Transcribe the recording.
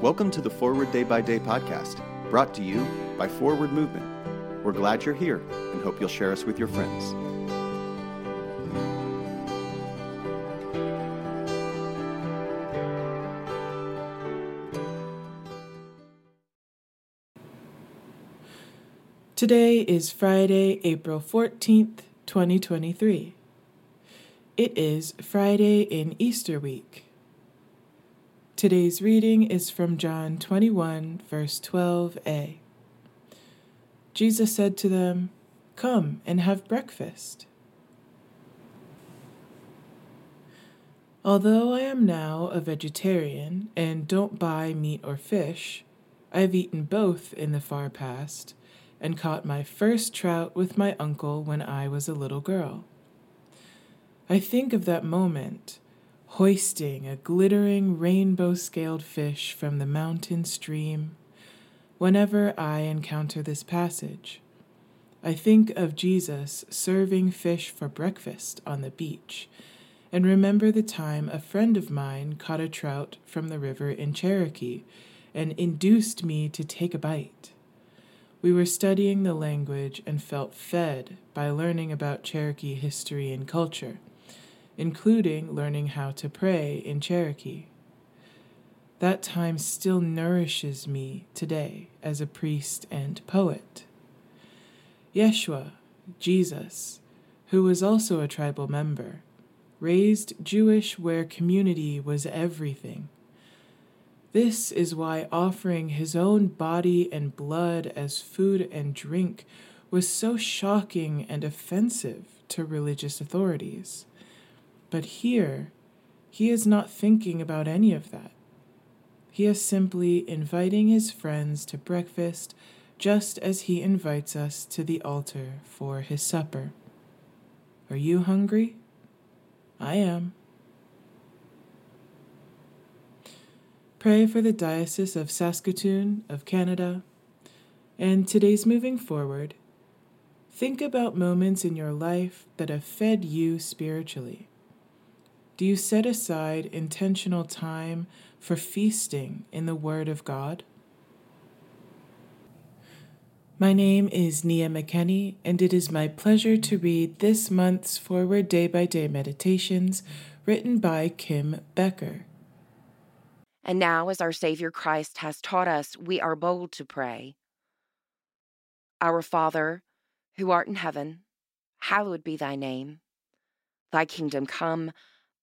Welcome to the Forward Day by Day podcast, brought to you by Forward Movement. We're glad you're here and hope you'll share us with your friends. Today is Friday, April 14th, 2023. It is Friday in Easter week. Today's reading is from John 21, verse 12a. Jesus said to them, Come and have breakfast. Although I am now a vegetarian and don't buy meat or fish, I've eaten both in the far past and caught my first trout with my uncle when I was a little girl. I think of that moment, hoisting a glittering rainbow scaled fish from the mountain stream, whenever I encounter this passage. I think of Jesus serving fish for breakfast on the beach, and remember the time a friend of mine caught a trout from the river in Cherokee and induced me to take a bite. We were studying the language and felt fed by learning about Cherokee history and culture, including learning how to pray in Cherokee. That time still nourishes me today as a priest and poet. Yeshua, Jesus, who was also a tribal member, raised Jewish where community was everything this is why offering his own body and blood as food and drink was so shocking and offensive to religious authorities. But here, he is not thinking about any of that. He is simply inviting his friends to breakfast just as he invites us to the altar for his supper. Are you hungry? I am. Pray for the Diocese of Saskatoon of Canada. And today's moving forward, think about moments in your life that have fed you spiritually. Do you set aside intentional time for feasting in the Word of God? My name is Nia McKenney, and it is my pleasure to read this month's Forward Day by Day Meditations written by Kim Becker. And now, as our Savior Christ has taught us, we are bold to pray. Our Father, who art in heaven, hallowed be thy name. Thy kingdom come,